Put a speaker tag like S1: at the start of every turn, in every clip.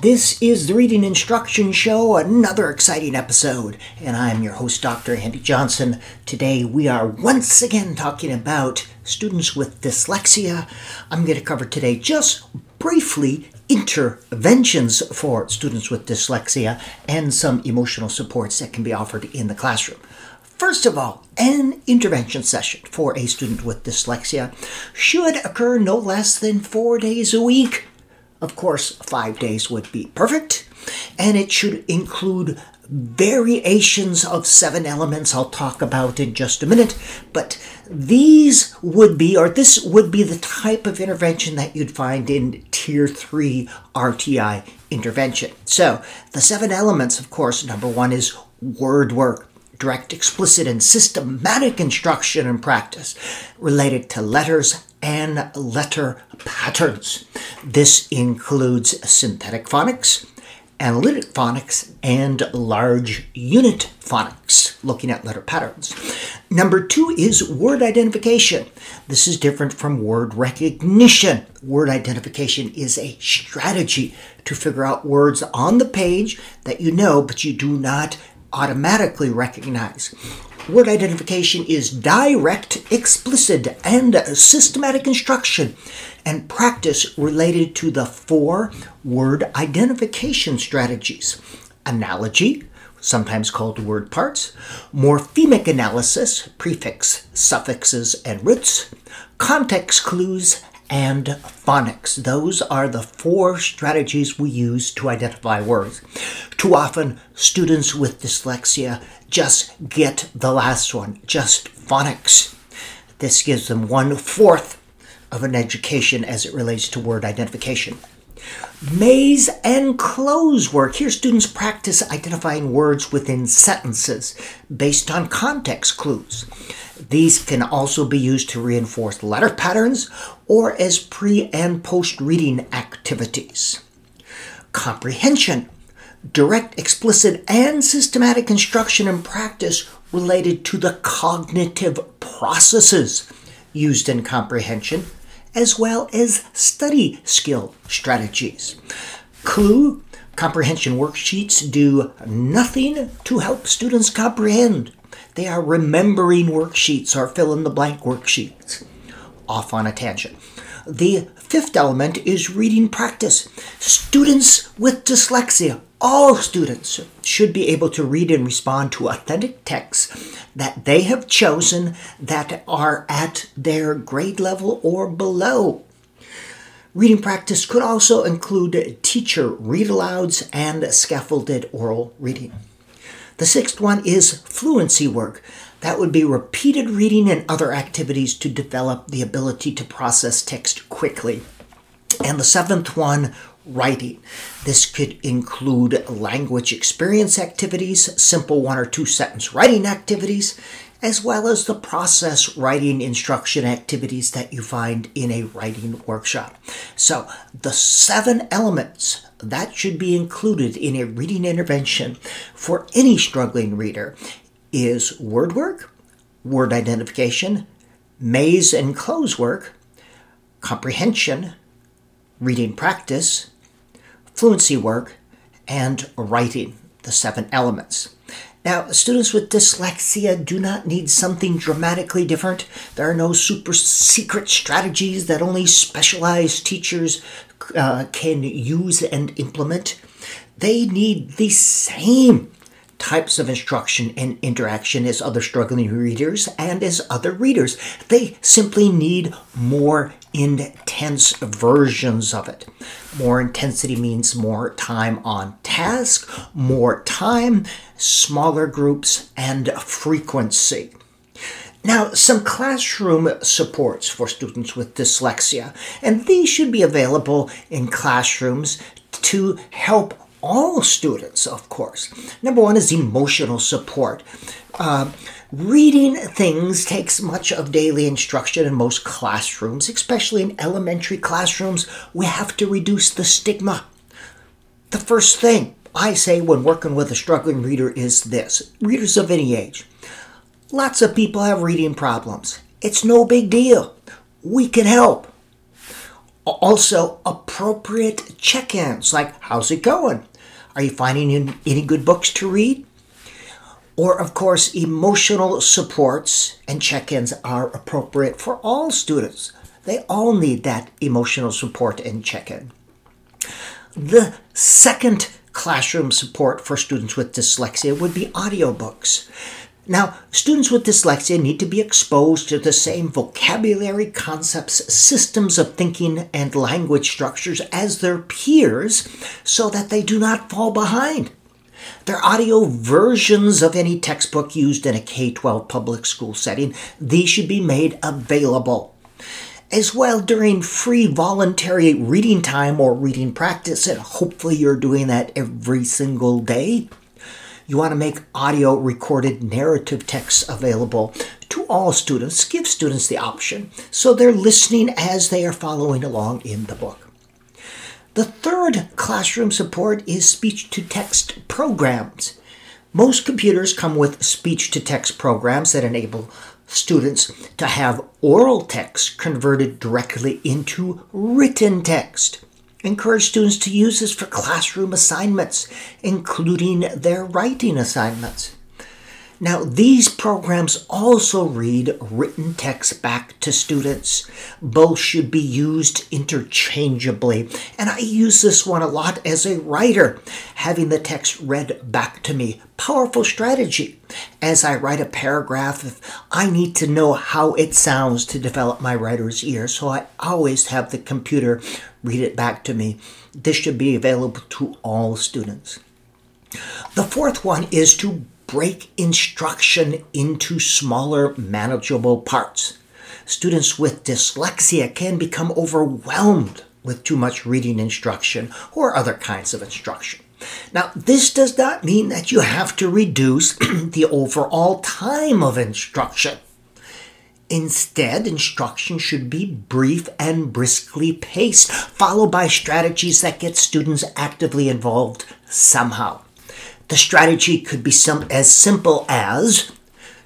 S1: This is the Reading Instruction Show, another exciting episode, and I'm your host, Dr. Andy Johnson. Today we are once again talking about students with dyslexia. I'm going to cover today just briefly interventions for students with dyslexia and some emotional supports that can be offered in the classroom. First of all, an intervention session for a student with dyslexia should occur no less than four days a week of course, five days would be perfect, and it should include variations of seven elements I'll talk about in just a minute. But these would be, or this would be the type of intervention that you'd find in Tier 3 RTI intervention. So, the seven elements, of course, number one is word work direct, explicit, and systematic instruction and practice related to letters and letter patterns. This includes synthetic phonics, analytic phonics, and large unit phonics, looking at letter patterns. Number two is word identification. This is different from word recognition. Word identification is a strategy to figure out words on the page that you know, but you do not automatically recognize. Word identification is direct, explicit, and systematic instruction and practice related to the four word identification strategies analogy, sometimes called word parts, morphemic analysis, prefix, suffixes, and roots, context clues, and phonics. Those are the four strategies we use to identify words. Too often, students with dyslexia just get the last one, just phonics. This gives them one fourth of an education as it relates to word identification. Maze and cloze work. Here, students practice identifying words within sentences based on context clues. These can also be used to reinforce letter patterns or as pre and post reading activities. Comprehension direct, explicit, and systematic instruction and practice related to the cognitive processes used in comprehension, as well as study skill strategies. Clue comprehension worksheets do nothing to help students comprehend. They are remembering worksheets or fill in the blank worksheets. Off on a tangent. The fifth element is reading practice. Students with dyslexia, all students, should be able to read and respond to authentic texts that they have chosen that are at their grade level or below. Reading practice could also include teacher read alouds and scaffolded oral reading. The sixth one is fluency work. That would be repeated reading and other activities to develop the ability to process text quickly. And the seventh one, writing. This could include language experience activities, simple one or two sentence writing activities, as well as the process writing instruction activities that you find in a writing workshop. So, the seven elements that should be included in a reading intervention for any struggling reader is word work, word identification, maze and cloze work, comprehension, reading practice, fluency work, and writing, the seven elements. Now, students with dyslexia do not need something dramatically different. There are no super secret strategies that only specialized teachers uh, can use and implement. They need the same types of instruction and interaction as other struggling readers and as other readers. They simply need more intense versions of it. More intensity means more time on task, more time, smaller groups, and frequency. Now, some classroom supports for students with dyslexia, and these should be available in classrooms to help all students, of course. Number one is emotional support. Uh, reading things takes much of daily instruction in most classrooms, especially in elementary classrooms. We have to reduce the stigma. The first thing I say when working with a struggling reader is this readers of any age. Lots of people have reading problems. It's no big deal. We can help. Also, appropriate check ins like, how's it going? Are you finding any good books to read? Or, of course, emotional supports and check ins are appropriate for all students. They all need that emotional support and check in. The second classroom support for students with dyslexia would be audiobooks. Now, students with dyslexia need to be exposed to the same vocabulary, concepts, systems of thinking, and language structures as their peers so that they do not fall behind. They're audio versions of any textbook used in a K 12 public school setting. These should be made available. As well, during free voluntary reading time or reading practice, and hopefully you're doing that every single day, you want to make audio recorded narrative texts available to all students. Give students the option so they're listening as they are following along in the book. The third classroom support is speech to text programs. Most computers come with speech to text programs that enable students to have oral text converted directly into written text. Encourage students to use this for classroom assignments, including their writing assignments. Now, these programs also read written text back to students. Both should be used interchangeably. And I use this one a lot as a writer, having the text read back to me. Powerful strategy. As I write a paragraph, I need to know how it sounds to develop my writer's ear, so I always have the computer read it back to me. This should be available to all students. The fourth one is to break instruction into smaller, manageable parts. Students with dyslexia can become overwhelmed with too much reading instruction or other kinds of instruction. Now, this does not mean that you have to reduce the overall time of instruction. Instead, instruction should be brief and briskly paced, followed by strategies that get students actively involved somehow. The strategy could be some, as simple as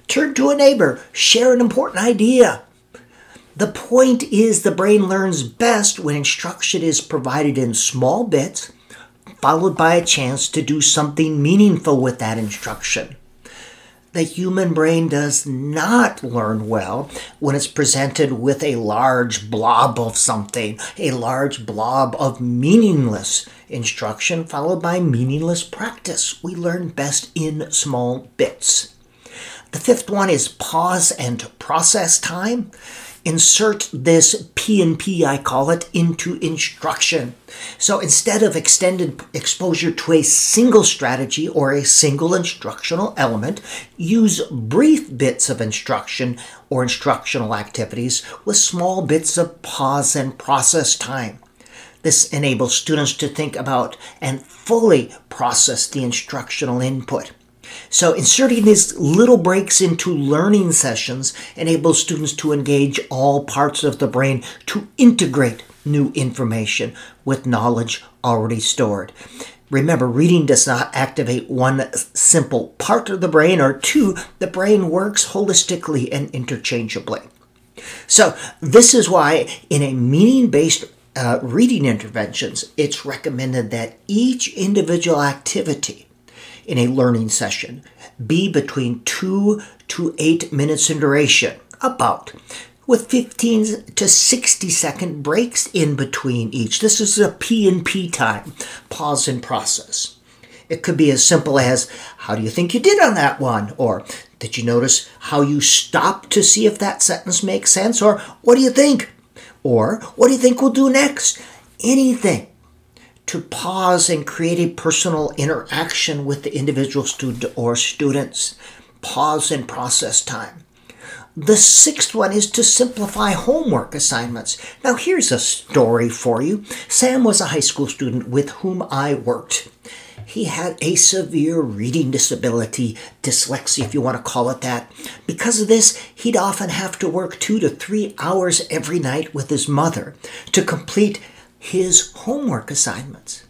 S1: turn to a neighbor, share an important idea. The point is, the brain learns best when instruction is provided in small bits, followed by a chance to do something meaningful with that instruction the human brain does not learn well when it's presented with a large blob of something, a large blob of meaningless instruction followed by meaningless practice. We learn best in small bits. The fifth one is pause and process time insert this P&P, I call it, into instruction. So instead of extended exposure to a single strategy or a single instructional element, use brief bits of instruction or instructional activities with small bits of pause and process time. This enables students to think about and fully process the instructional input. So, inserting these little breaks into learning sessions enables students to engage all parts of the brain to integrate new information with knowledge already stored. Remember, reading does not activate one simple part of the brain, or two, the brain works holistically and interchangeably. So, this is why in a meaning based uh, reading interventions, it's recommended that each individual activity in a learning session be between 2 to 8 minutes in duration, about, with 15 to 60 second breaks in between each. This is a P and P time, pause and process. It could be as simple as, How do you think you did on that one? Or, Did you notice how you stopped to see if that sentence makes sense? Or, What do you think? Or, What do you think we'll do next? Anything to pause and create a personal interaction with the individual student or students. Pause and process time. The sixth one is to simplify homework assignments. Now, here's a story for you. Sam was a high school student with whom I worked. He had a severe reading disability, dyslexia, if you want to call it that. Because of this, he'd often have to work two to three hours every night with his mother to complete his homework assignments.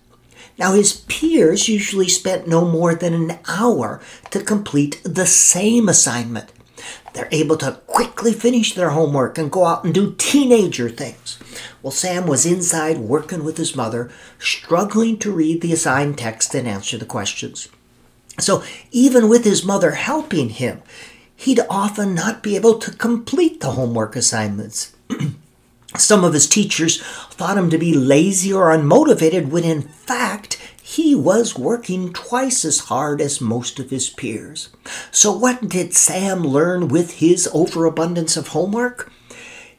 S1: Now, his peers usually spent no more than an hour to complete the same assignment. They're able to quickly finish their homework and go out and do teenager things. Well, Sam was inside working with his mother, struggling to read the assigned text and answer the questions. So, even with his mother helping him, he'd often not be able to complete the homework assignments. Some of his teachers thought him to be lazy or unmotivated when in fact he was working twice as hard as most of his peers. So, what did Sam learn with his overabundance of homework?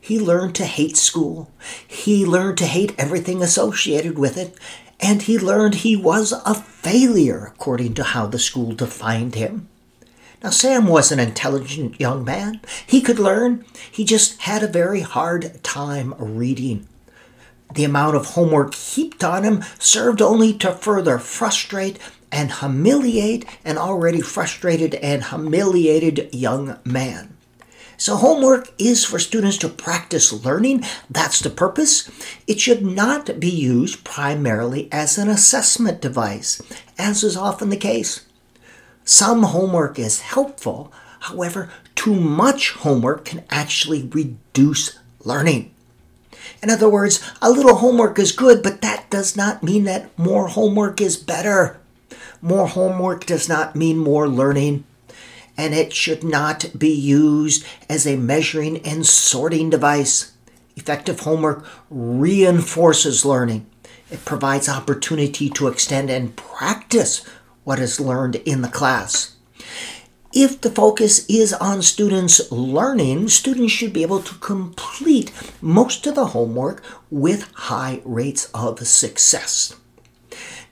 S1: He learned to hate school. He learned to hate everything associated with it. And he learned he was a failure, according to how the school defined him. Now, Sam was an intelligent young man. He could learn. He just had a very hard time reading. The amount of homework heaped on him served only to further frustrate and humiliate an already frustrated and humiliated young man. So, homework is for students to practice learning. That's the purpose. It should not be used primarily as an assessment device, as is often the case. Some homework is helpful, however, too much homework can actually reduce learning. In other words, a little homework is good, but that does not mean that more homework is better. More homework does not mean more learning, and it should not be used as a measuring and sorting device. Effective homework reinforces learning. It provides opportunity to extend and practice what is learned in the class. If the focus is on students learning, students should be able to complete most of the homework with high rates of success.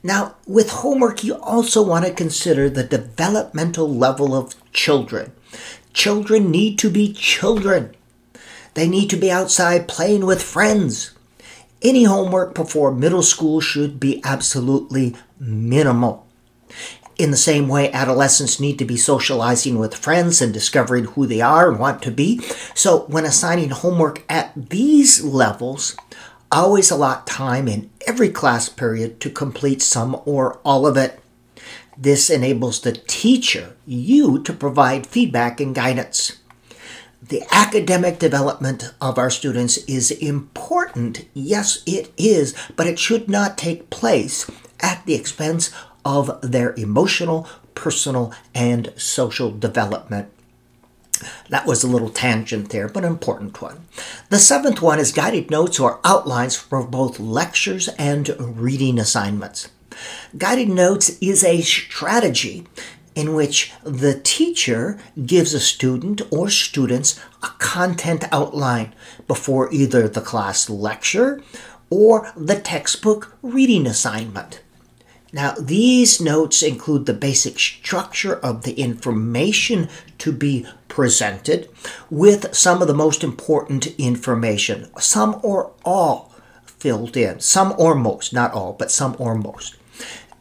S1: Now, with homework, you also want to consider the developmental level of children. Children need to be children. They need to be outside playing with friends. Any homework before middle school should be absolutely minimal. In the same way, adolescents need to be socializing with friends and discovering who they are and want to be. So, when assigning homework at these levels, always allot time in every class period to complete some or all of it. This enables the teacher, you, to provide feedback and guidance. The academic development of our students is important. Yes, it is, but it should not take place at the expense of their emotional, personal, and social development. That was a little tangent there, but an important one. The seventh one is guided notes or outlines for both lectures and reading assignments. Guided notes is a strategy in which the teacher gives a student or students a content outline before either the class lecture or the textbook reading assignment. Now, these notes include the basic structure of the information to be presented with some of the most important information, some or all filled in, some or most, not all, but some or most.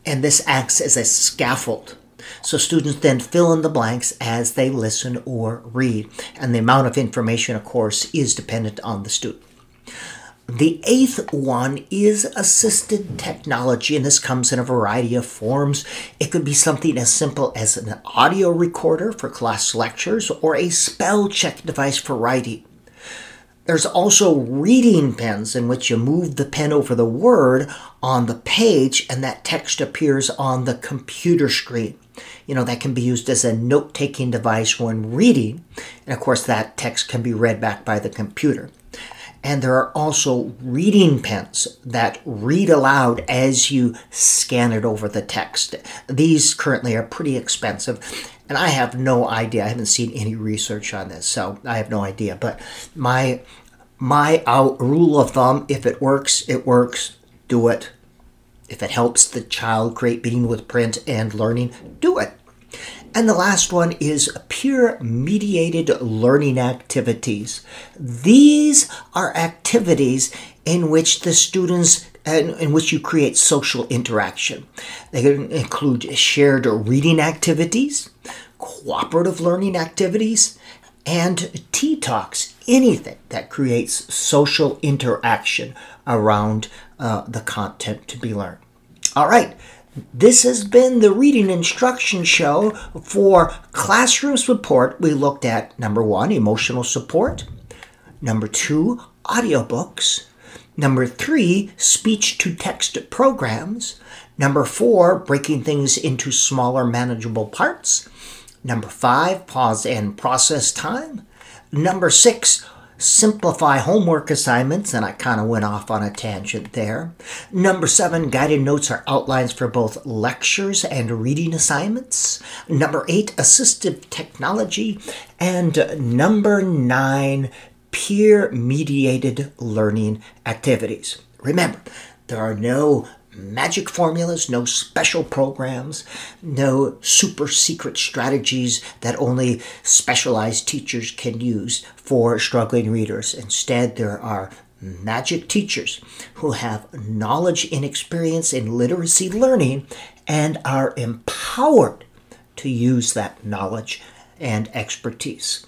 S1: And this acts as a scaffold. So students then fill in the blanks as they listen or read. And the amount of information, of course, is dependent on the student. The eighth one is assisted technology, and this comes in a variety of forms. It could be something as simple as an audio recorder for class lectures or a spell check device for writing. There's also reading pens in which you move the pen over the word on the page and that text appears on the computer screen. You know, that can be used as a note taking device when reading, and of course, that text can be read back by the computer. And there are also reading pens that read aloud as you scan it over the text. These currently are pretty expensive, and I have no idea. I haven't seen any research on this, so I have no idea. But my my out rule of thumb: if it works, it works. Do it. If it helps the child create meaning with print and learning, do it. And the last one is peer mediated learning activities. These are activities in which the students in which you create social interaction. They can include shared reading activities, cooperative learning activities, and tea talks, anything that creates social interaction around uh, the content to be learned. All right, This has been the reading instruction show for classroom support. We looked at number one, emotional support, number two, audiobooks, number three, speech to text programs, number four, breaking things into smaller, manageable parts, number five, pause and process time, number six, simplify homework assignments, and I kind of went off on a tangent there. Number seven, guided notes are outlines for both lectures and reading assignments. Number eight, assistive technology. And number nine, peer mediated learning activities. Remember, there are no magic formulas, no special programs, no super secret strategies that only specialized teachers can use for struggling readers. Instead, there are magic teachers who have knowledge and experience in literacy learning and are empowered to use that knowledge and expertise.